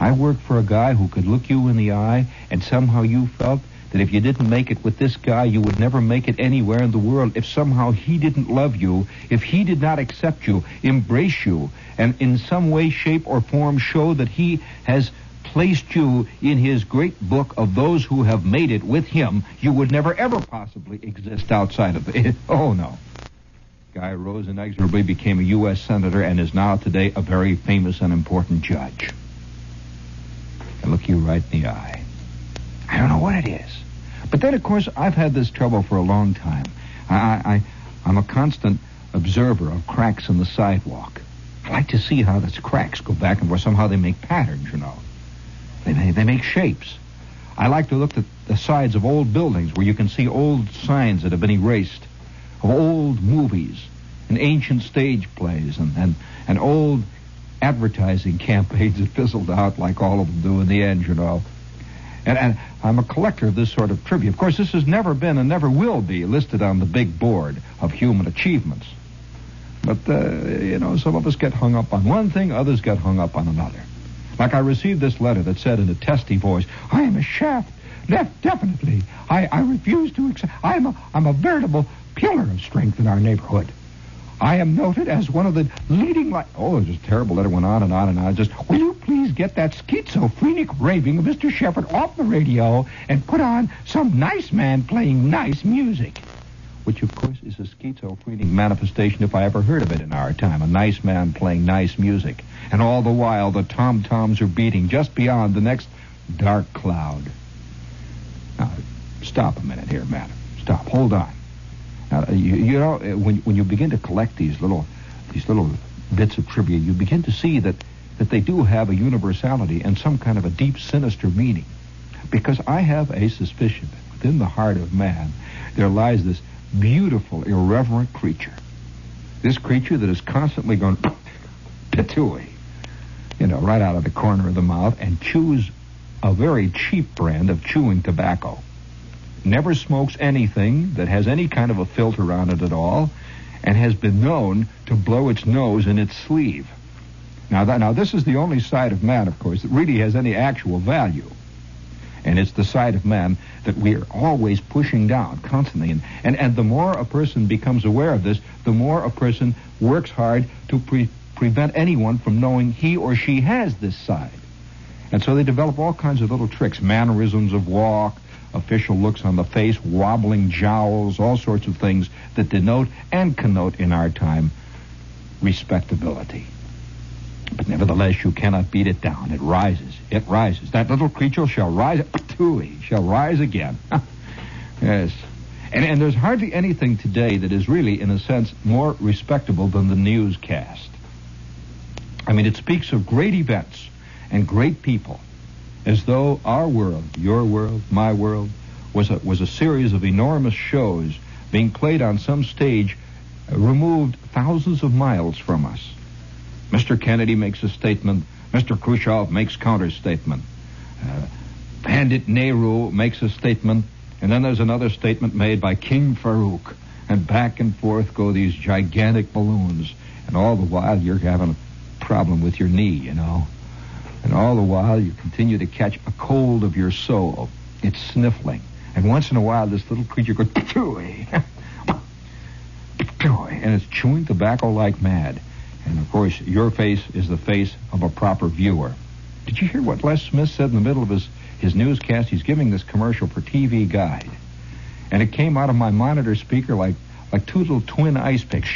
I worked for a guy who could look you in the eye and somehow you felt that if you didn't make it with this guy, you would never make it anywhere in the world. If somehow he didn't love you, if he did not accept you, embrace you, and in some way, shape, or form show that he has placed you in his great book of those who have made it with him, you would never ever possibly exist outside of it. Oh no. Guy rose inexorably, became a U.S. Senator, and is now today a very famous and important judge. Look you right in the eye. I don't know what it is. But then, of course, I've had this trouble for a long time. I, I, I'm a constant observer of cracks in the sidewalk. I like to see how those cracks go back and forth. Somehow they make patterns, you know. They, they, they make shapes. I like to look at the sides of old buildings where you can see old signs that have been erased, of old movies and ancient stage plays and, and, and old advertising campaigns that fizzled out like all of them do in the end, you know. And, and I'm a collector of this sort of trivia. Of course, this has never been and never will be listed on the big board of human achievements. But, uh, you know, some of us get hung up on one thing, others get hung up on another. Like I received this letter that said in a testy voice, I am a shaft. Def- definitely. I, I refuse to accept. I'm a, I'm a veritable pillar of strength in our neighborhood. I am noted as one of the leading light. Oh, this terrible letter went on and on and on. Just, will you please get that schizophrenic raving of Mr. Shepherd off the radio and put on some nice man playing nice music? Which, of course, is a schizophrenic manifestation if I ever heard of it in our time. A nice man playing nice music. And all the while, the tom-toms are beating just beyond the next dark cloud. Now, stop a minute here, man. Stop. Hold on. Now, you, you know, when, when you begin to collect these little, these little bits of trivia, you begin to see that, that they do have a universality and some kind of a deep, sinister meaning. Because I have a suspicion that within the heart of man, there lies this beautiful, irreverent creature. This creature that is constantly going patooey, you know, right out of the corner of the mouth and chews a very cheap brand of chewing tobacco never smokes anything that has any kind of a filter on it at all, and has been known to blow its nose in its sleeve. Now, that, now this is the only side of man, of course, that really has any actual value. And it's the side of man that we are always pushing down constantly. And, and, and the more a person becomes aware of this, the more a person works hard to pre- prevent anyone from knowing he or she has this side. And so they develop all kinds of little tricks, mannerisms of walk, official looks on the face, wobbling jowls, all sorts of things that denote and connote in our time respectability. But nevertheless, you cannot beat it down. It rises. It rises. That little creature shall rise. Tooey shall rise again. yes. And, and there's hardly anything today that is really, in a sense, more respectable than the newscast. I mean, it speaks of great events and great people as though our world, your world, my world, was a, was a series of enormous shows being played on some stage uh, removed thousands of miles from us. Mr. Kennedy makes a statement. Mr. Khrushchev makes counter statement. Uh, Pandit Nehru makes a statement, and then there's another statement made by King Farouk, and back and forth go these gigantic balloons, and all the while you're having a problem with your knee, you know. And all the while, you continue to catch a cold of your soul. It's sniffling. And once in a while, this little creature goes, and it's chewing tobacco like mad. And of course, your face is the face of a proper viewer. Did you hear what Les Smith said in the middle of his, his newscast? He's giving this commercial for TV Guide. And it came out of my monitor speaker like like two little twin ice picks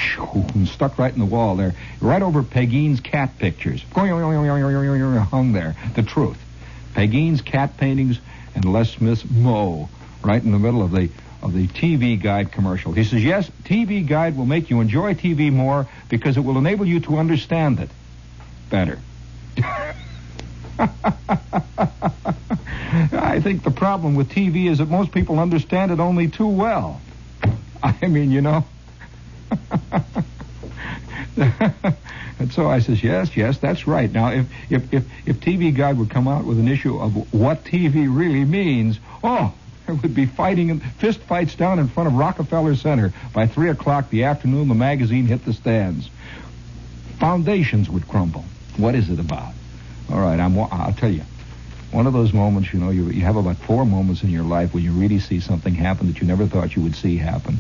and stuck right in the wall there, right over Pegeen's cat pictures. Hung there. The truth. Pegeen's cat paintings and Les Smith's Mo right in the middle of the of the TV Guide commercial. He says, yes, TV Guide will make you enjoy TV more because it will enable you to understand it better. I think the problem with TV is that most people understand it only too well. I mean, you know. and so I says, yes, yes, that's right. Now, if, if, if, if TV Guide would come out with an issue of what TV really means, oh, there would be fighting fist fights down in front of Rockefeller Center. By 3 o'clock the afternoon, the magazine hit the stands. Foundations would crumble. What is it about? All right, I'm. I'll tell you. One of those moments, you know, you, you have about four moments in your life when you really see something happen that you never thought you would see happen.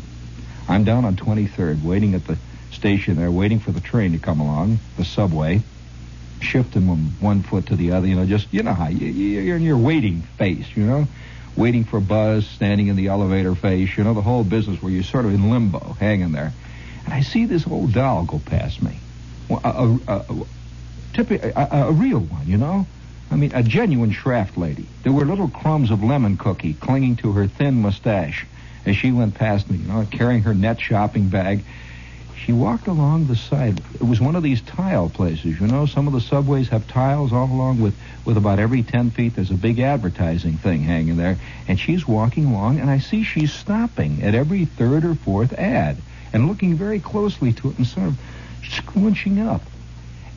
I'm down on 23rd, waiting at the station there, waiting for the train to come along, the subway, shifting from one foot to the other, you know, just, you know how, you, you're in your waiting phase, you know, waiting for buzz, standing in the elevator phase, you know, the whole business where you're sort of in limbo, hanging there. And I see this old doll go past me. A, a, a, a, a real one, you know? I mean, a genuine Schrafft lady. There were little crumbs of lemon cookie clinging to her thin mustache as she went past me, you know, carrying her net shopping bag. She walked along the side. It was one of these tile places, you know. Some of the subways have tiles all along with, with about every 10 feet. There's a big advertising thing hanging there. And she's walking along, and I see she's stopping at every third or fourth ad and looking very closely to it and sort of squinching up.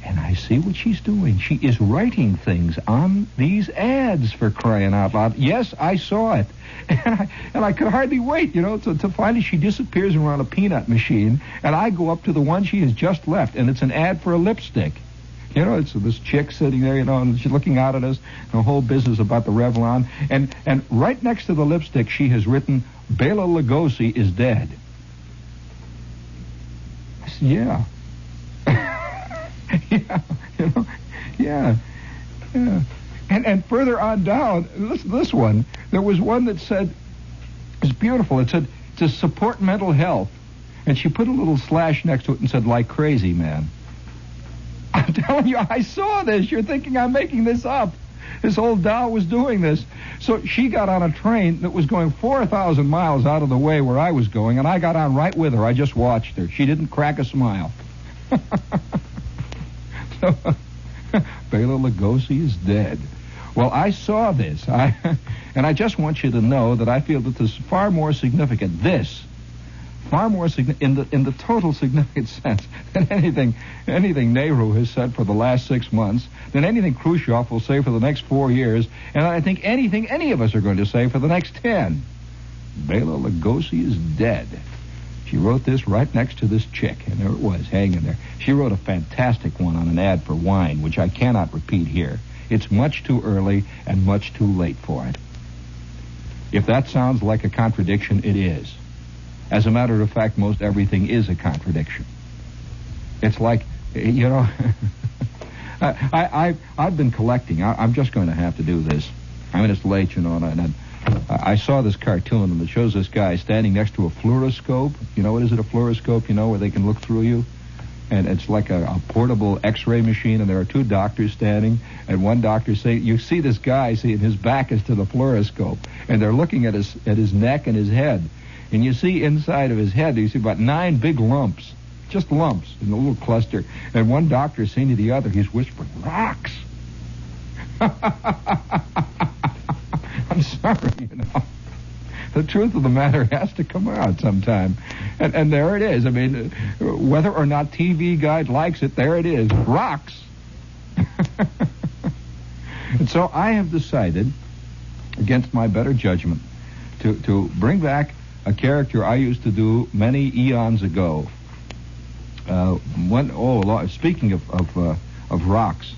And I see what she's doing. She is writing things on these ads for crying out loud. Yes, I saw it. And I, and I could hardly wait, you know, to, to finally she disappears around a peanut machine. And I go up to the one she has just left, and it's an ad for a lipstick. You know, it's this chick sitting there, you know, and she's looking out at us, the whole business about the Revlon. And, and right next to the lipstick, she has written, Bela Lugosi is dead. I said, yeah. yeah, you know, yeah, yeah. And and further on down, this this one, there was one that said, it's beautiful. It said to support mental health, and she put a little slash next to it and said like crazy man. I'm telling you, I saw this. You're thinking I'm making this up. This old doll was doing this. So she got on a train that was going 4,000 miles out of the way where I was going, and I got on right with her. I just watched her. She didn't crack a smile. Bela Lugosi is dead. Well, I saw this, I, and I just want you to know that I feel that this is far more significant. This, far more significant in the in the total significant sense than anything anything Nehru has said for the last six months, than anything Khrushchev will say for the next four years, and I think anything any of us are going to say for the next ten. Bela Lugosi is dead. She wrote this right next to this chick, and there it was, hanging there. She wrote a fantastic one on an ad for wine, which I cannot repeat here. It's much too early and much too late for it. If that sounds like a contradiction, it is. As a matter of fact, most everything is a contradiction. It's like, you know, I, I, I've been collecting. I, am just going to have to do this. I mean, it's late, you know, and, and I saw this cartoon and it shows this guy standing next to a fluoroscope. You know what is it, a fluoroscope? You know, where they can look through you? And it's like a, a portable x-ray machine and there are two doctors standing and one doctor saying, you see this guy, see, his back is to the fluoroscope and they're looking at his, at his neck and his head. And you see inside of his head, you see about nine big lumps, just lumps in a little cluster. And one doctor saying to the other, he's whispering, rocks. I'm sorry, you know. The truth of the matter has to come out sometime. And, and there it is. I mean, whether or not TV Guide likes it, there it is. Rocks. and so I have decided, against my better judgment, to, to bring back a character I used to do many eons ago. Uh, when, oh, speaking of of, uh, of rocks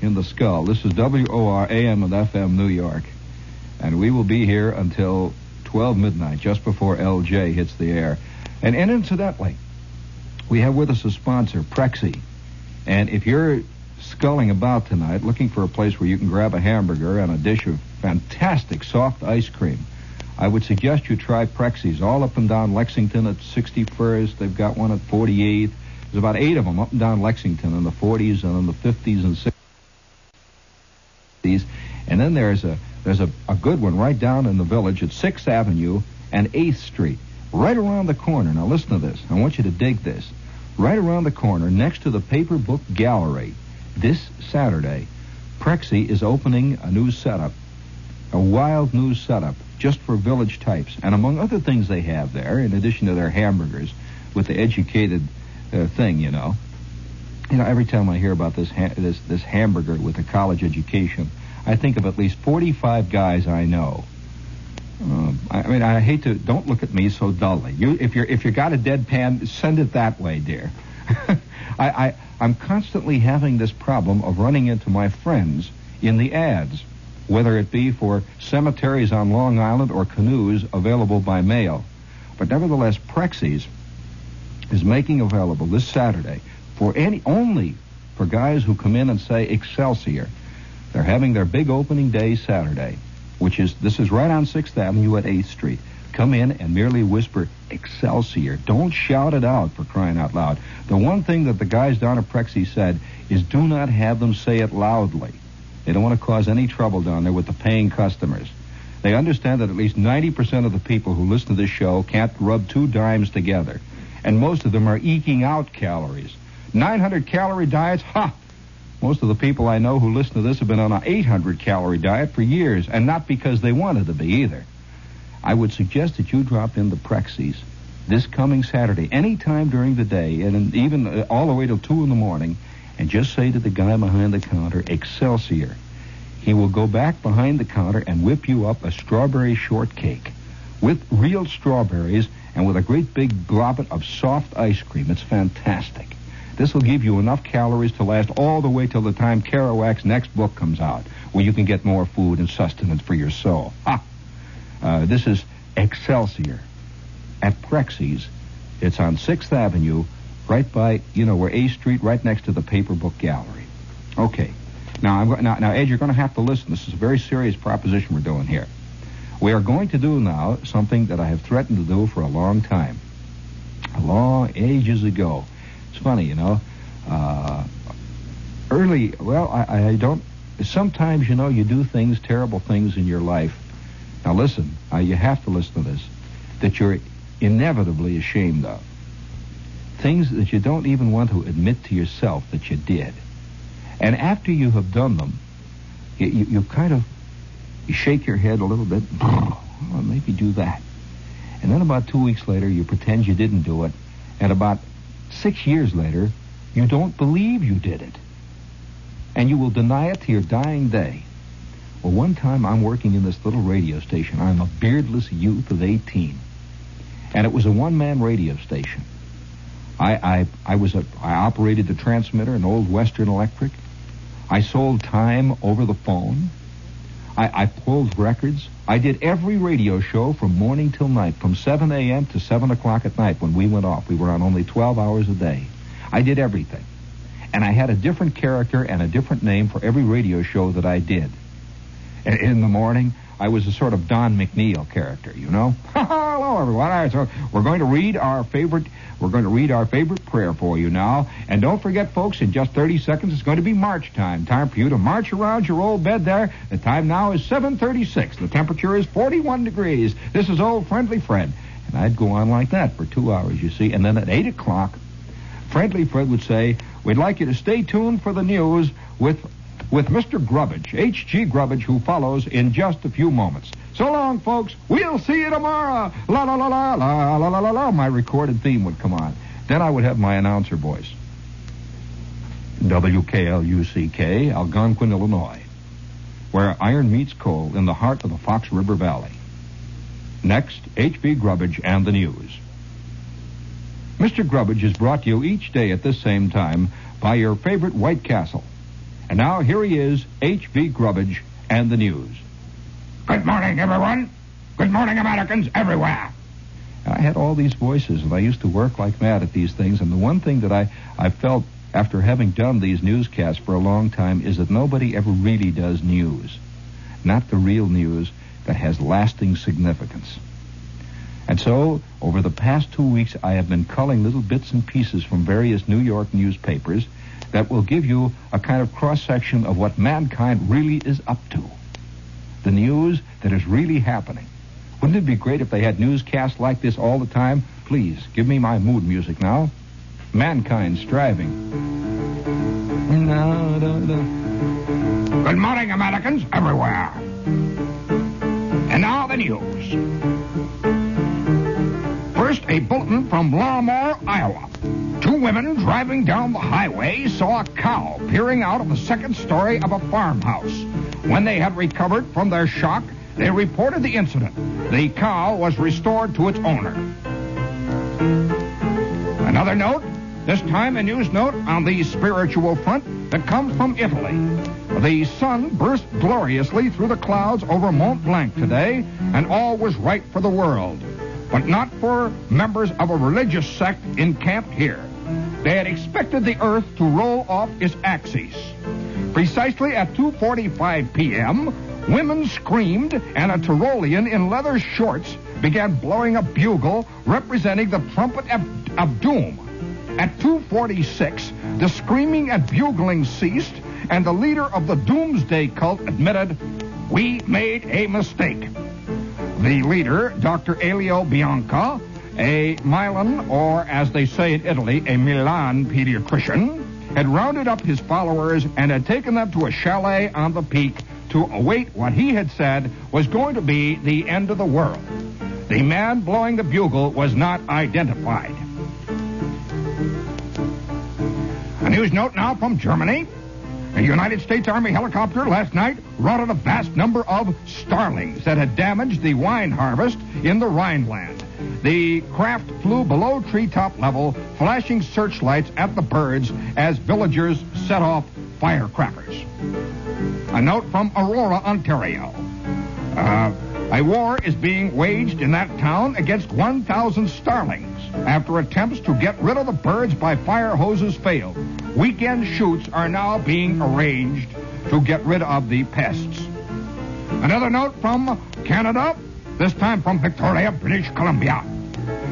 in the skull, this is W O R A M and FM New York and we will be here until 12 midnight, just before LJ hits the air. And, and incidentally, we have with us a sponsor, Prexy. And if you're sculling about tonight, looking for a place where you can grab a hamburger and a dish of fantastic soft ice cream, I would suggest you try Prexy's all up and down Lexington at 61st. They've got one at 48th. There's about eight of them up and down Lexington in the 40s and in the 50s and 60s. And then there's a there's a, a good one right down in the village at 6th Avenue and 8th Street, right around the corner. Now listen to this. I want you to dig this. Right around the corner, next to the Paper Book Gallery, this Saturday, Prexy is opening a new setup, a wild new setup, just for village types. And among other things they have there, in addition to their hamburgers, with the educated uh, thing, you know. You know, every time I hear about this ha- this this hamburger with a college education, I think of at least 45 guys I know. Uh, I, I mean, I hate to. Don't look at me so dully. You, if you're if you got a deadpan, send it that way, dear. I, I, I'm constantly having this problem of running into my friends in the ads, whether it be for cemeteries on Long Island or canoes available by mail. But nevertheless, Prexies is making available this Saturday for any only for guys who come in and say Excelsior. They're having their big opening day Saturday, which is this is right on Sixth Avenue at Eighth Street. Come in and merely whisper Excelsior. Don't shout it out for crying out loud. The one thing that the guys down at Prexy said is do not have them say it loudly. They don't want to cause any trouble down there with the paying customers. They understand that at least 90% of the people who listen to this show can't rub two dimes together. And most of them are eking out calories. 900 calorie diets, ha! Most of the people I know who listen to this have been on an 800 calorie diet for years, and not because they wanted to be either. I would suggest that you drop in the Prexy's this coming Saturday, any time during the day, and even uh, all the way till 2 in the morning, and just say to the guy behind the counter, Excelsior. He will go back behind the counter and whip you up a strawberry shortcake with real strawberries and with a great big glob of soft ice cream. It's fantastic. This will give you enough calories to last all the way till the time Kerouac's next book comes out, where you can get more food and sustenance for your soul. Ha! Uh, this is Excelsior at Prexy's. It's on 6th Avenue, right by, you know, where A Street, right next to the Paper Book Gallery. Okay. Now, I'm, now, now, Ed, you're going to have to listen. This is a very serious proposition we're doing here. We are going to do now something that I have threatened to do for a long time. A long ages ago. It's funny, you know. Uh, early, well, I, I don't. Sometimes, you know, you do things, terrible things in your life. Now, listen, uh, you have to listen to this. That you're inevitably ashamed of. Things that you don't even want to admit to yourself that you did. And after you have done them, you, you, you kind of you shake your head a little bit. Well, maybe do that. And then about two weeks later, you pretend you didn't do it. And about Six years later, you don't believe you did it. And you will deny it to your dying day. Well, one time I'm working in this little radio station. I'm a beardless youth of 18. And it was a one-man radio station. I, I, I was a, I operated the transmitter, an old Western Electric. I sold time over the phone. I, I pulled records. I did every radio show from morning till night, from 7 a.m. to 7 o'clock at night when we went off. We were on only 12 hours a day. I did everything. And I had a different character and a different name for every radio show that I did. In the morning, I was a sort of Don McNeill character, you know. Hello, everyone. So we're going to read our favorite. We're going to read our favorite prayer for you now. And don't forget, folks, in just 30 seconds, it's going to be march time. Time for you to march around your old bed there. The time now is 7:36. The temperature is 41 degrees. This is old friendly Fred. And I'd go on like that for two hours, you see. And then at 8 o'clock, friendly Fred would say, "We'd like you to stay tuned for the news with with Mr. Grubbage, H.G. Grubbage, who follows in just a few moments. So long, folks. We'll see you tomorrow. La la la la la la la la la. My recorded theme would come on. Then I would have my announcer voice. WKLUCK, Algonquin, Illinois, where iron meets coal in the heart of the Fox River Valley. Next, H.B. Grubbage and the news. Mr. Grubbage is brought to you each day at this same time by your favorite White Castle. And now here he is, H.B. Grubbage, and the news. Good morning, everyone. Good morning, Americans everywhere. I had all these voices, and I used to work like mad at these things. And the one thing that I, I felt after having done these newscasts for a long time is that nobody ever really does news. Not the real news that has lasting significance. And so, over the past two weeks, I have been culling little bits and pieces from various New York newspapers that will give you a kind of cross section of what mankind really is up to. The news that is really happening. Wouldn't it be great if they had newscasts like this all the time? Please, give me my mood music now. Mankind striving. No, no, no. Good morning, Americans everywhere. And now the news. First, a bulletin from Lawmore, Iowa. Two women driving down the highway saw a cow peering out of the second story of a farmhouse. When they had recovered from their shock, they reported the incident. The cow was restored to its owner. Another note This time, a news note on the spiritual front that comes from Italy. The sun burst gloriously through the clouds over Mont Blanc today, and all was right for the world. But not for members of a religious sect encamped here. They had expected the earth to roll off its axis. Precisely at 2.45 p.m., women screamed, and a Tyrolean in leather shorts began blowing a bugle representing the trumpet of, of doom. At 2.46, the screaming and bugling ceased, and the leader of the doomsday cult admitted, We made a mistake. The leader, Dr. Elio Bianca, a Milan, or as they say in Italy, a Milan pediatrician, had rounded up his followers and had taken them to a chalet on the peak to await what he had said was going to be the end of the world. The man blowing the bugle was not identified. A news note now from Germany. A United States Army helicopter last night routed a vast number of starlings that had damaged the wine harvest in the Rhineland. The craft flew below treetop level, flashing searchlights at the birds as villagers set off firecrackers. A note from Aurora, Ontario. Uh, a war is being waged in that town against 1,000 starlings after attempts to get rid of the birds by fire hoses failed. Weekend shoots are now being arranged to get rid of the pests. Another note from Canada, this time from Victoria, British Columbia.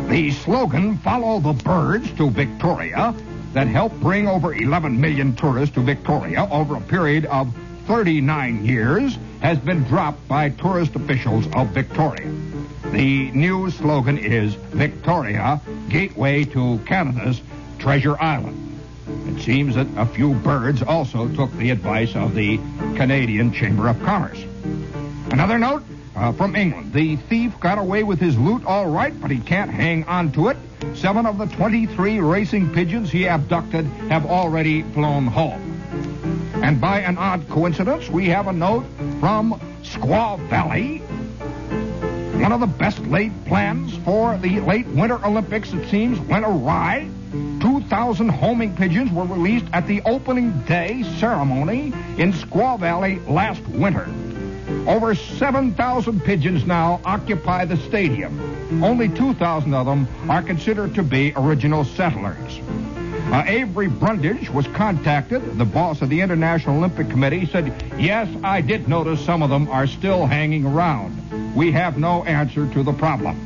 The slogan, Follow the Birds to Victoria, that helped bring over 11 million tourists to Victoria over a period of 39 years, has been dropped by tourist officials of Victoria. The new slogan is Victoria, Gateway to Canada's Treasure Island. It seems that a few birds also took the advice of the Canadian Chamber of Commerce. Another note uh, from England. The thief got away with his loot all right, but he can't hang on to it. Seven of the 23 racing pigeons he abducted have already flown home. And by an odd coincidence, we have a note from Squaw Valley. One of the best laid plans for the late Winter Olympics, it seems, went awry. 2,000 homing pigeons were released at the opening day ceremony in Squaw Valley last winter. Over 7,000 pigeons now occupy the stadium. Only 2,000 of them are considered to be original settlers. Uh, Avery Brundage was contacted. The boss of the International Olympic Committee said, Yes, I did notice some of them are still hanging around. We have no answer to the problem.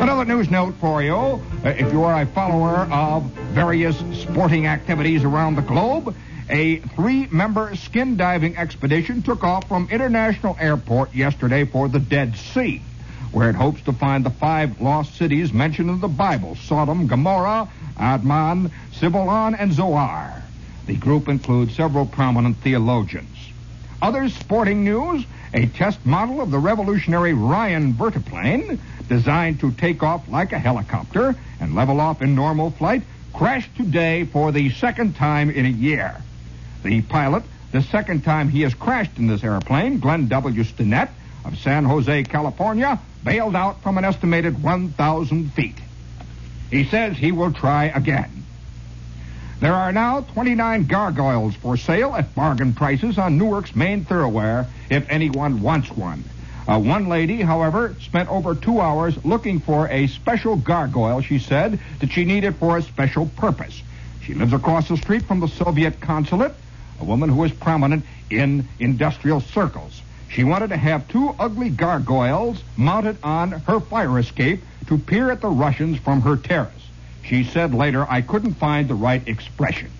Another news note for you. Uh, if you are a follower of various sporting activities around the globe, a three-member skin diving expedition took off from International Airport yesterday for the Dead Sea, where it hopes to find the five lost cities mentioned in the Bible, Sodom, Gomorrah, Admah, Sibolon, and Zoar. The group includes several prominent theologians. Other sporting news, a test model of the revolutionary Ryan vertiplane, designed to take off like a helicopter and level off in normal flight, crashed today for the second time in a year. The pilot, the second time he has crashed in this airplane, Glenn W. Stinnett of San Jose, California, bailed out from an estimated 1,000 feet. He says he will try again. There are now 29 gargoyles for sale at bargain prices on Newark's main thoroughfare if anyone wants one. Uh, one lady, however, spent over two hours looking for a special gargoyle, she said, that she needed for a special purpose. She lives across the street from the Soviet consulate, a woman who is prominent in industrial circles. She wanted to have two ugly gargoyles mounted on her fire escape to peer at the Russians from her terrace. She said later, I couldn't find the right expression.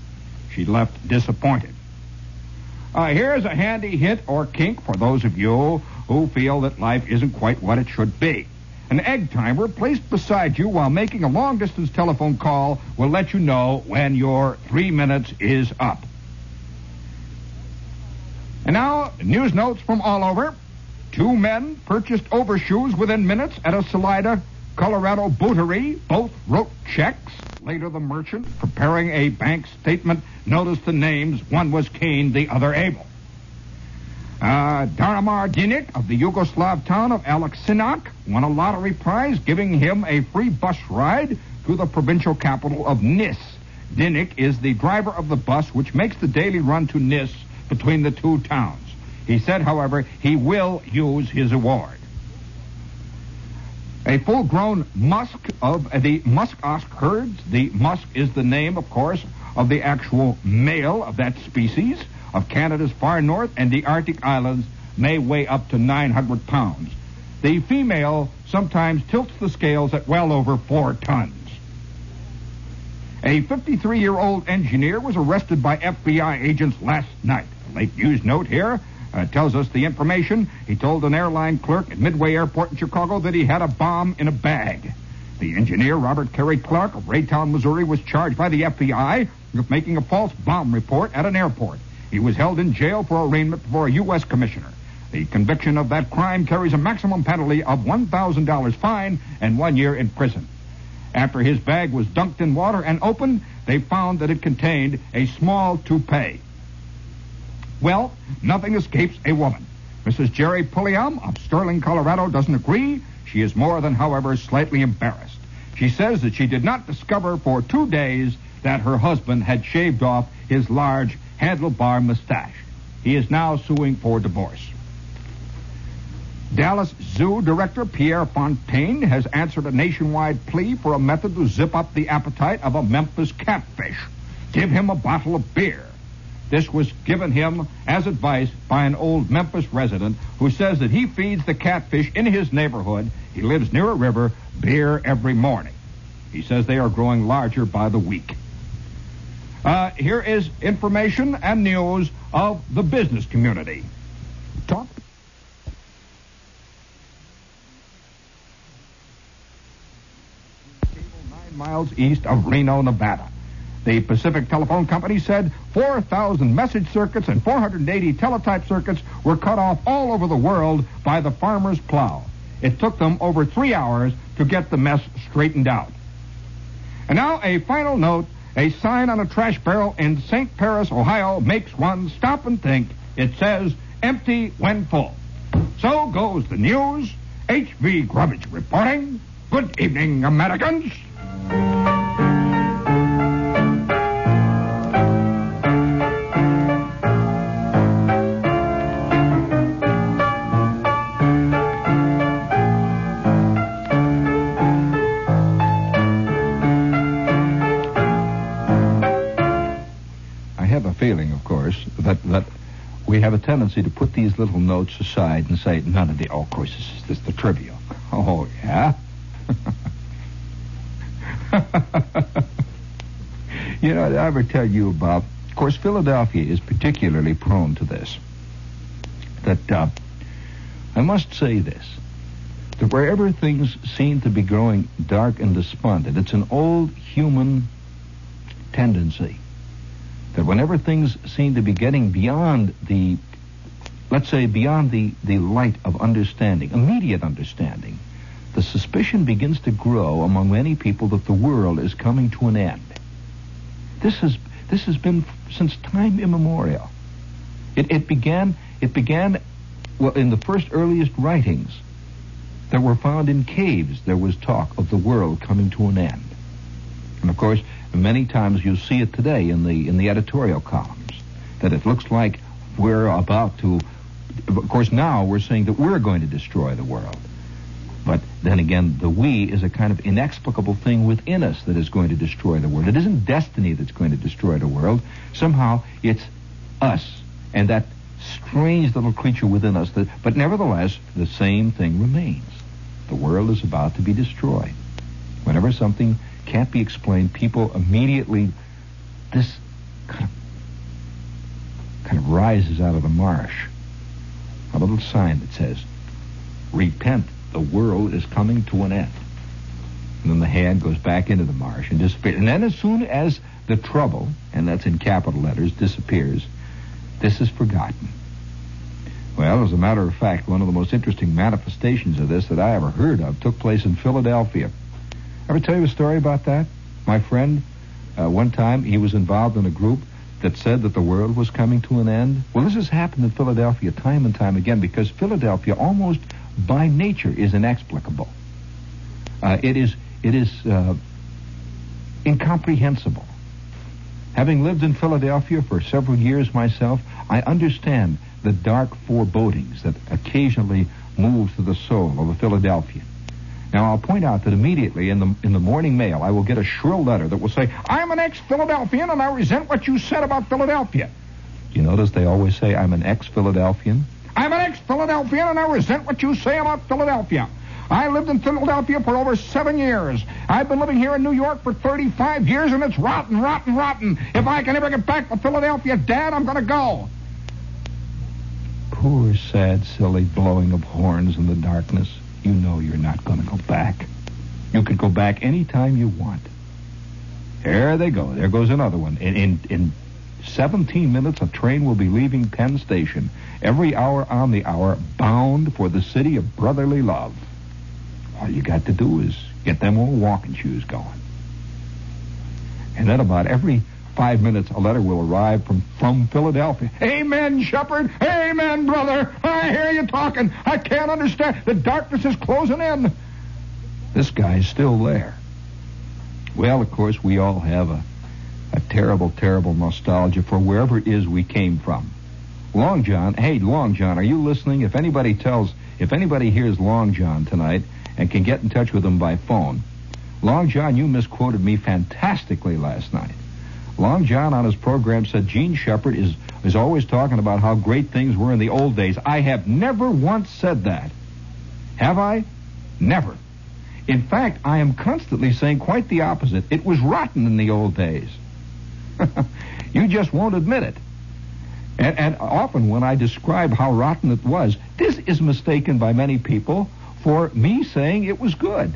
She left disappointed. Uh, here's a handy hint or kink for those of you who feel that life isn't quite what it should be. An egg timer placed beside you while making a long distance telephone call will let you know when your three minutes is up. And now, news notes from all over. Two men purchased overshoes within minutes at a Salida, Colorado bootery. Both wrote checks. Later, the merchant, preparing a bank statement, noticed the names. One was Cain, the other Abel. Uh, Daramar Dinic of the Yugoslav town of Aleksinac won a lottery prize, giving him a free bus ride to the provincial capital of Nis. Dinic is the driver of the bus which makes the daily run to Nis between the two towns. He said, however, he will use his award. A full-grown musk of uh, the muskox herds. The musk is the name, of course, of the actual male of that species of Canada's far north and the Arctic islands may weigh up to 900 pounds. The female sometimes tilts the scales at well over four tons. A 53-year-old engineer was arrested by FBI agents last night. Late news note here uh, tells us the information. He told an airline clerk at Midway Airport in Chicago that he had a bomb in a bag. The engineer, Robert Kerry Clark of Raytown, Missouri, was charged by the FBI with making a false bomb report at an airport. He was held in jail for arraignment before a U.S. commissioner. The conviction of that crime carries a maximum penalty of $1,000 fine and one year in prison. After his bag was dunked in water and opened, they found that it contained a small toupee. Well, nothing escapes a woman. Mrs. Jerry Pulliam of Sterling, Colorado doesn't agree. She is more than, however, slightly embarrassed. She says that she did not discover for two days that her husband had shaved off his large handlebar mustache. He is now suing for divorce. Dallas Zoo Director Pierre Fontaine has answered a nationwide plea for a method to zip up the appetite of a Memphis catfish. Give him a bottle of beer. This was given him as advice by an old Memphis resident who says that he feeds the catfish in his neighborhood. He lives near a river, beer every morning. He says they are growing larger by the week. Uh, here is information and news of the business community. Talk. Nine miles east of Reno, Nevada. The Pacific Telephone Company said 4,000 message circuits and 480 teletype circuits were cut off all over the world by the farmer's plow. It took them over three hours to get the mess straightened out. And now a final note a sign on a trash barrel in St. Paris, Ohio, makes one stop and think. It says, empty when full. So goes the news. H.V. Grubbage reporting. Good evening, Americans. Tendency to put these little notes aside and say, none of the, oh, of course, this is this the trivial. Oh, yeah? you know, I ever tell you about, of course, Philadelphia is particularly prone to this. That, uh, I must say this, that wherever things seem to be growing dark and despondent, it's an old human tendency that whenever things seem to be getting beyond the, let's say, beyond the, the light of understanding, immediate understanding, the suspicion begins to grow among many people that the world is coming to an end. This has, this has been since time immemorial. It, it began, it began, well, in the first earliest writings that were found in caves, there was talk of the world coming to an end. And of course, Many times you see it today in the in the editorial columns that it looks like we're about to. Of course, now we're saying that we're going to destroy the world. But then again, the we is a kind of inexplicable thing within us that is going to destroy the world. It isn't destiny that's going to destroy the world. Somehow it's us and that strange little creature within us that, but nevertheless, the same thing remains. The world is about to be destroyed. Whenever something can't be explained. People immediately, this kind of, kind of rises out of the marsh. A little sign that says, repent, the world is coming to an end. And then the hand goes back into the marsh and disappears. And then as soon as the trouble, and that's in capital letters, disappears, this is forgotten. Well, as a matter of fact, one of the most interesting manifestations of this that I ever heard of took place in Philadelphia. Ever tell you a story about that? My friend, uh, one time he was involved in a group that said that the world was coming to an end. Well, this has happened in Philadelphia time and time again because Philadelphia almost by nature is inexplicable. Uh, it is, it is, uh, incomprehensible. Having lived in Philadelphia for several years myself, I understand the dark forebodings that occasionally move through the soul of a Philadelphian. Now, I'll point out that immediately in the in the morning mail, I will get a shrill letter that will say, "I'm an ex-Philadelphian and I resent what you said about Philadelphia." You notice they always say, "I'm an ex-Philadelphian." I'm an ex-Philadelphian and I resent what you say about Philadelphia. I lived in Philadelphia for over seven years. I've been living here in New York for 35 years, and it's rotten, rotten, rotten. If I can ever get back to Philadelphia, Dad, I'm going to go. Poor, sad, silly blowing of horns in the darkness. You know you're not going to go back. You could go back any time you want. There they go. There goes another one. In, in, in 17 minutes, a train will be leaving Penn Station every hour on the hour, bound for the city of brotherly love. All you got to do is get them old walking shoes going. And then about every five minutes, a letter will arrive from, from Philadelphia. Amen, shepherd. Amen, brother. I hear you talking. I can't understand. The darkness is closing in. This guy's still there. Well, of course, we all have a, a terrible, terrible nostalgia for wherever it is we came from. Long John, hey, Long John, are you listening? If anybody tells, if anybody hears Long John tonight and can get in touch with him by phone, Long John, you misquoted me fantastically last night. Long John on his program said Jean Shepherd is, is always talking about how great things were in the old days. I have never once said that. Have I? Never. In fact, I am constantly saying quite the opposite. It was rotten in the old days. you just won't admit it. And, and, often when I describe how rotten it was, this is mistaken by many people for me saying it was good.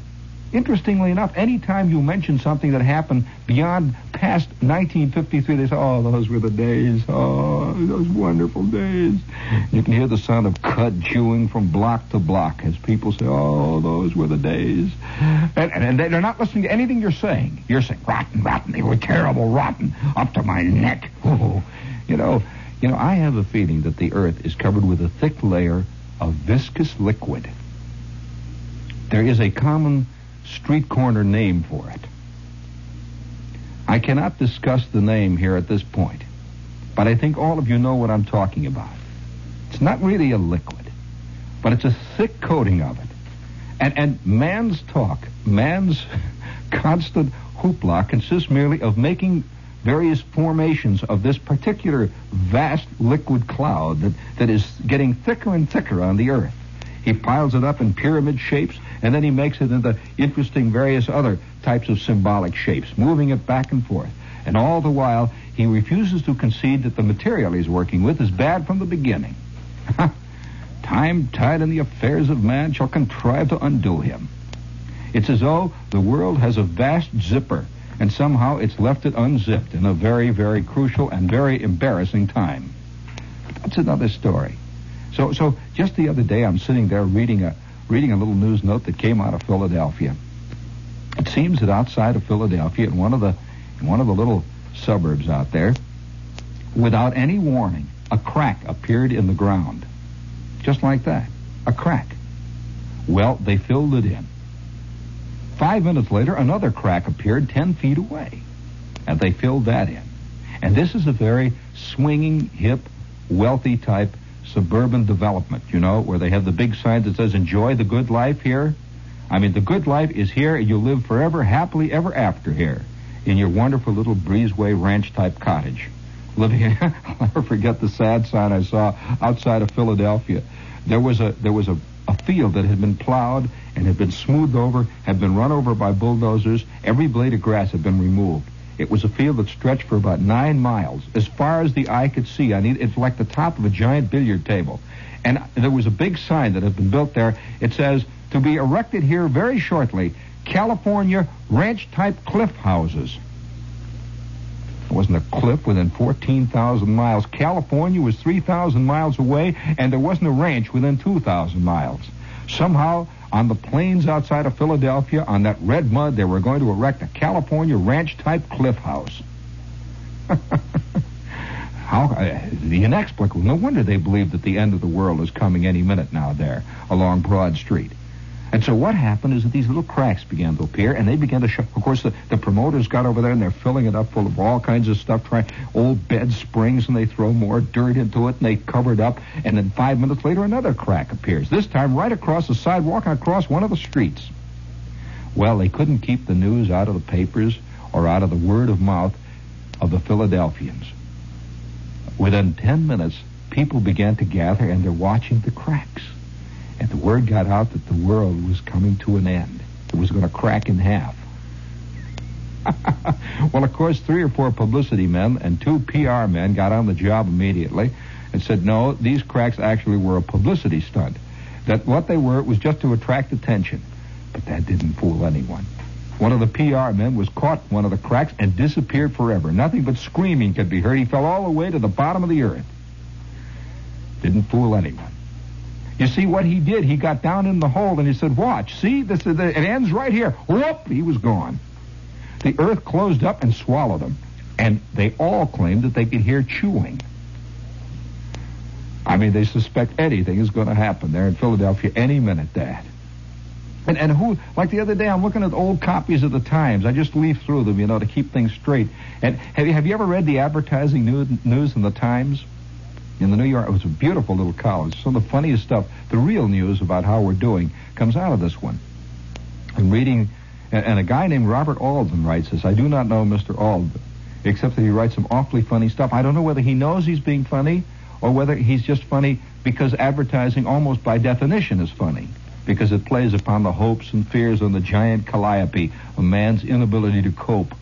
Interestingly enough, anytime you mention something that happened beyond past 1953, they say, oh, those were the days. Oh, those wonderful days. You can hear the sound of cud chewing from block to block as people say, oh, those were the days. And, and, and they're not listening to anything you're saying. You're saying, rotten, rotten, they were terrible, rotten, up to my neck. Oh, you know, you know, I have a feeling that the earth is covered with a thick layer of viscous liquid. There is a common street corner name for it. I cannot discuss the name here at this point, but I think all of you know what I'm talking about. It's not really a liquid, but it's a thick coating of it. And, and man's talk, man's constant hoopla consists merely of making various formations of this particular vast liquid cloud that, that is getting thicker and thicker on the earth. He piles it up in pyramid shapes, and then he makes it into interesting various other types of symbolic shapes, moving it back and forth. And all the while, he refuses to concede that the material he's working with is bad from the beginning. Time tide in the affairs of man shall contrive to undo him. It's as though the world has a vast zipper, and somehow it's left it unzipped in a very, very crucial and very embarrassing time. That's another story. So, so just the other day, I'm sitting there reading a reading a little news note that came out of Philadelphia. It seems that outside of Philadelphia, in one of the in one of the little suburbs out there, without any warning, a crack appeared in the ground, just like that, a crack. Well, they filled it in. Five minutes later, another crack appeared ten feet away, and they filled that in. And this is a very swinging, hip, wealthy type suburban development, you know, where they have the big sign that says, enjoy the good life here. I mean, the good life is here, and you'll live forever, happily ever after here in your wonderful little breezeway ranch type cottage. Living, I'll never forget the sad sign I saw outside of Philadelphia. There was a there was a, a field that had been plowed and had been smoothed over, had been run over by bulldozers. Every blade of grass had been removed. It was a field that stretched for about nine miles, as far as the eye could see. I need, it's like the top of a giant billiard table. And there was a big sign that had been built there. It says, to be erected here very shortly, California ranch-type cliff houses. There wasn't a cliff within 14,000 miles. California was 3,000 miles away, and there wasn't a ranch within 2,000 miles. Somehow, on the plains outside of Philadelphia, on that red mud, they were going to erect a California ranch-type cliff house. How uh, the inexplicable. No wonder they believe that the end of the world is coming any minute now there along Broad Street. And so what happened is that these little cracks began to appear, and they began to show. Of course, the, the promoters got over there, and they're filling it up full of all kinds of stuff, trying old bed springs, and they throw more dirt into it, and they cover it up. And then five minutes later, another crack appears. This time, right across the sidewalk and across one of the streets. Well, they couldn't keep the news out of the papers or out of the word of mouth of the Philadelphians. Within ten minutes, people began to gather, and they're watching the cracks. And the word got out that the world was coming to an end. It was going to crack in half. well, of course, three or four publicity men and two PR men got on the job immediately and said, no, these cracks actually were a publicity stunt. That what they were was just to attract attention. But that didn't fool anyone. One of the PR men was caught in one of the cracks and disappeared forever. Nothing but screaming could be heard. He fell all the way to the bottom of the earth. Didn't fool anyone. You see what he did? He got down in the hole and he said, "Watch, see, this is, it ends right here." Whoop! He was gone. The earth closed up and swallowed him, and they all claimed that they could hear chewing. I mean, they suspect anything is going to happen there in Philadelphia any minute. Dad. And and who like the other day I'm looking at old copies of the Times. I just leaf through them, you know, to keep things straight. And have you have you ever read the advertising news in the Times? In the New York, it was a beautiful little college. Some of the funniest stuff, the real news about how we're doing, comes out of this one. I'm reading, and, and a guy named Robert Alden writes this. I do not know Mr. Alden, except that he writes some awfully funny stuff. I don't know whether he knows he's being funny or whether he's just funny because advertising almost by definition is funny because it plays upon the hopes and fears of the giant calliope of man's inability to cope.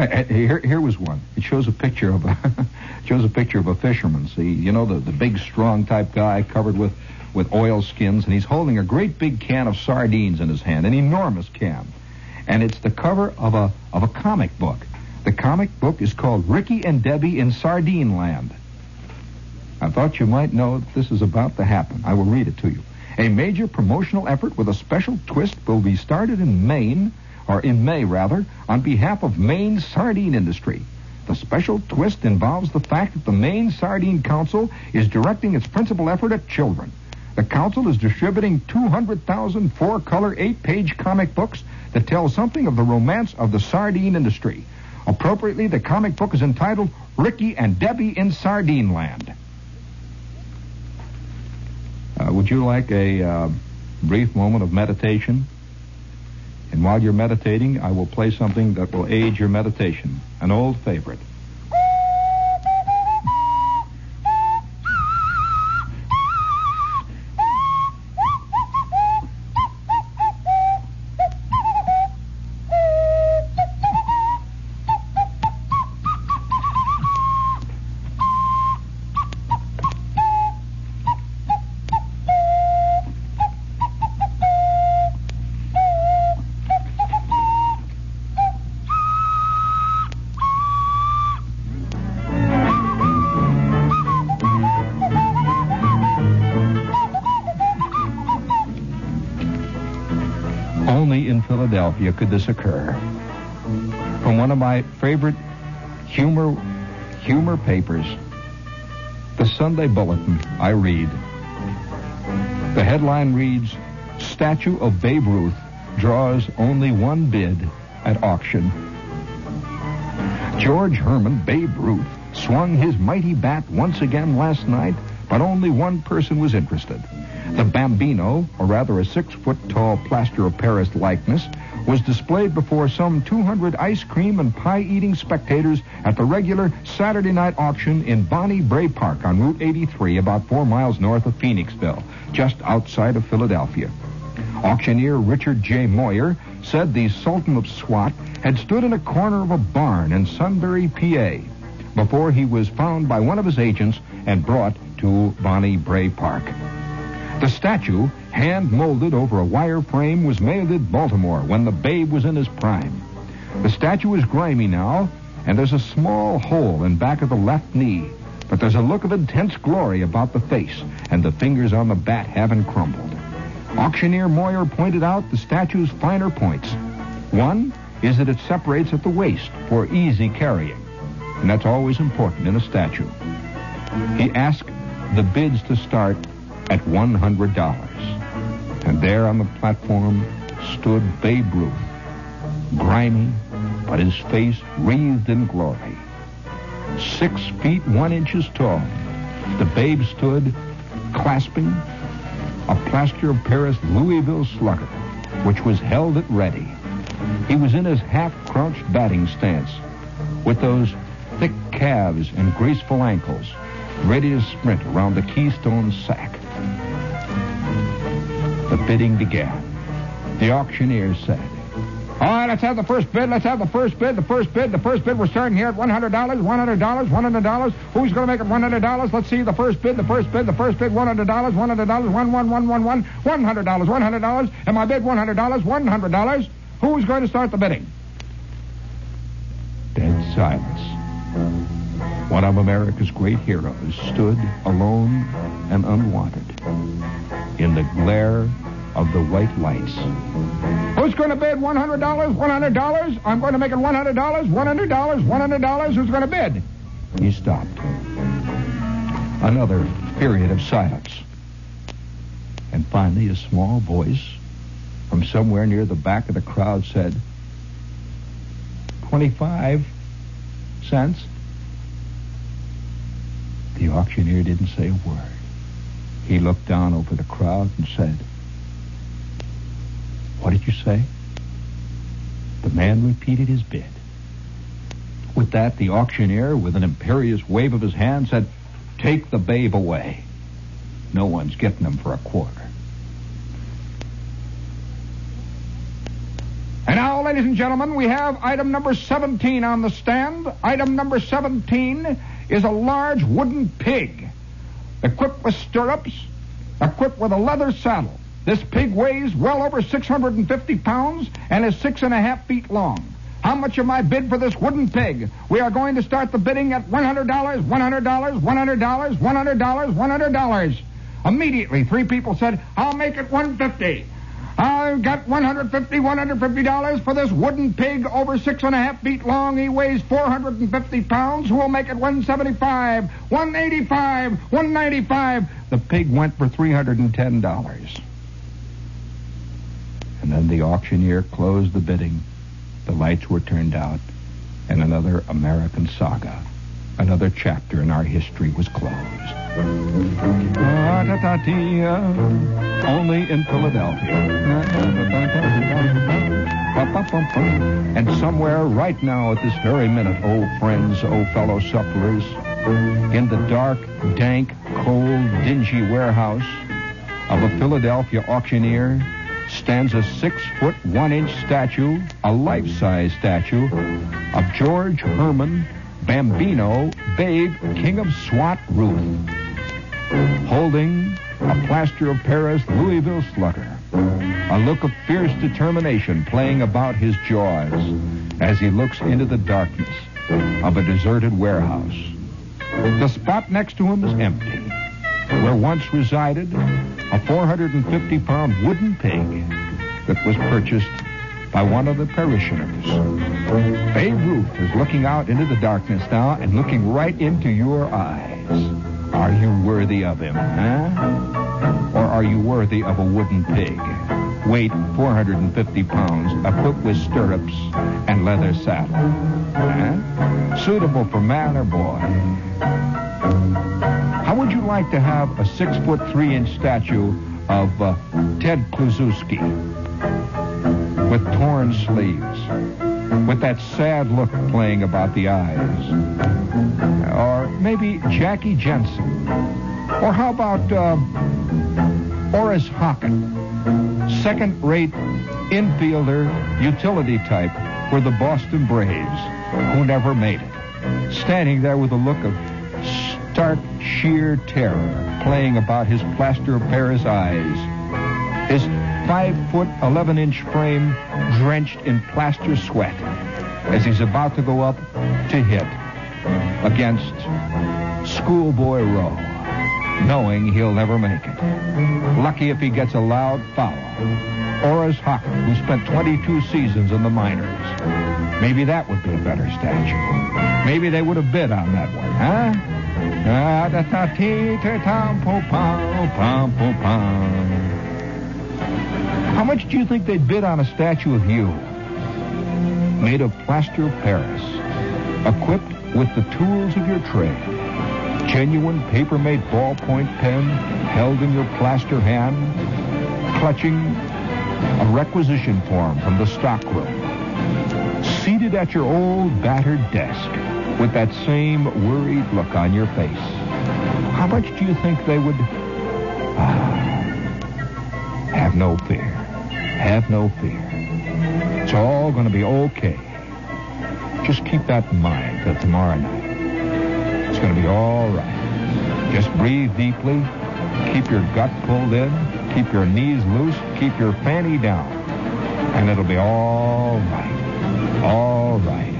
Uh, uh, here, here was one. It shows a picture of a shows a picture of a fisherman. See, you know the the big, strong type guy covered with with oil skins, and he's holding a great big can of sardines in his hand, an enormous can, and it's the cover of a of a comic book. The comic book is called Ricky and Debbie in Sardine Land. I thought you might know that this is about to happen. I will read it to you. A major promotional effort with a special twist will be started in Maine, or in May rather, on behalf of Maine's sardine industry. The special twist involves the fact that the Maine Sardine Council is directing its principal effort at children. The council is distributing 200,000 four-color, eight-page comic books that tell something of the romance of the sardine industry. Appropriately, the comic book is entitled Ricky and Debbie in Sardine Land. Uh, would you like a uh, brief moment of meditation? And while you're meditating, I will play something that will aid your meditation. An old favorite. Philadelphia could this occur? From one of my favorite humor humor papers, the Sunday Bulletin, I read. The headline reads, Statue of Babe Ruth draws only one bid at auction. George Herman Babe Ruth swung his mighty bat once again last night, but only one person was interested. The Bambino, or rather a six-foot-tall plaster of Paris likeness, was displayed before some 200 ice cream and pie-eating spectators at the regular Saturday night auction in Bonnie Brae Park on Route 83, about four miles north of Phoenixville, just outside of Philadelphia. Auctioneer Richard J. Moyer said the Sultan of Swat had stood in a corner of a barn in Sunbury, PA, before he was found by one of his agents and brought to Bonnie Brae Park. The statue, hand molded over a wire frame, was made at Baltimore when the babe was in his prime. The statue is grimy now, and there's a small hole in back of the left knee. But there's a look of intense glory about the face, and the fingers on the bat haven't crumbled. Auctioneer Moyer pointed out the statue's finer points. One is that it separates at the waist for easy carrying, and that's always important in a statue. He asked the bids to start at $100. And there on the platform stood Babe Ruth, grimy, but his face wreathed in glory. Six feet one inches tall, the babe stood clasping a plaster of Paris Louisville slugger, which was held at ready. He was in his half-crouched batting stance, with those thick calves and graceful ankles, ready to sprint around the keystone sack. The bidding began. The auctioneer said, all right, let's have the first bid. Let's have the first bid. The first bid. The first bid. We're starting here at $100. $100. $100. Who's going to make it $100? Let's see the first bid. The first bid. The first bid. $100. $100. One, one, one, one, one. $100. $100. And my bid $100. $100. Who's going to start the bidding? Dead silence. One of America's great heroes stood alone and unwanted in the glare of the white lights. Who's going to bid $100? $100? I'm going to make it $100. $100. $100. Who's going to bid? He stopped. Another period of silence. And finally, a small voice from somewhere near the back of the crowd said, 25 cents. The auctioneer didn't say a word. He looked down over the crowd and said, what did you say? The man repeated his bid. With that, the auctioneer, with an imperious wave of his hand, said, Take the babe away. No one's getting him for a quarter. And now, ladies and gentlemen, we have item number 17 on the stand. Item number 17 is a large wooden pig, equipped with stirrups, equipped with a leather saddle, this pig weighs well over 650 pounds and is six and a half feet long. How much am I bid for this wooden pig? We are going to start the bidding at $100, $100, $100, $100, $100. Immediately, three people said, I'll make it 150. I've got 150, $150 for this wooden pig over six and a half feet long. He weighs 450 pounds. Who will make it 175, 185, 195? The pig went for $310. And then the auctioneer closed the bidding. The lights were turned out, and another American saga, another chapter in our history was closed. Only in Philadelphia. And somewhere right now at this very minute, old friends, old fellow sufferers, in the dark, dank, cold, dingy warehouse of a Philadelphia auctioneer, stands a six foot one inch statue, a life size statue, of George Herman Bambino, Babe, King of SWAT Ruth, holding a plaster of Paris Louisville slugger, a look of fierce determination playing about his jaws as he looks into the darkness of a deserted warehouse. The spot next to him is empty where once resided a 450 pound wooden pig that was purchased by one of the parishioners. Babe Ruth is looking out into the darkness now and looking right into your eyes. Are you worthy of him, huh? Or are you worthy of a wooden pig? Weight 450 pounds, equipped with stirrups and leather saddle. Huh? Suitable for man or boy. How would you like to have a six foot three inch statue of uh, Ted Kluszewski with torn sleeves, with that sad look playing about the eyes? Or maybe Jackie Jensen? Or how about uh, Horace Hocken, second rate infielder, utility type for the Boston Braves, who never made it, standing there with a look of stark, sheer terror playing about his plaster of Paris eyes. His five foot, 11 inch frame drenched in plaster sweat as he's about to go up to hit against Schoolboy Rowe, knowing he'll never make it. Lucky if he gets a loud foul. Horace Hocken, who spent 22 seasons in the minors. Maybe that would be a better statue. Maybe they would have bid on that one, huh? Ah, How much do you think they'd bid on a statue of you? Made of plaster of Paris, equipped with the tools of your trade. Genuine paper-made ballpoint pen held in your plaster hand, clutching a requisition form from the stockroom. Seated at your old battered desk with that same worried look on your face. How much do you think they would... Ah, have no fear. Have no fear. It's all going to be okay. Just keep that in mind till tomorrow night. It's going to be all right. Just breathe deeply. Keep your gut pulled in. Keep your knees loose. Keep your fanny down. And it'll be all right. All right.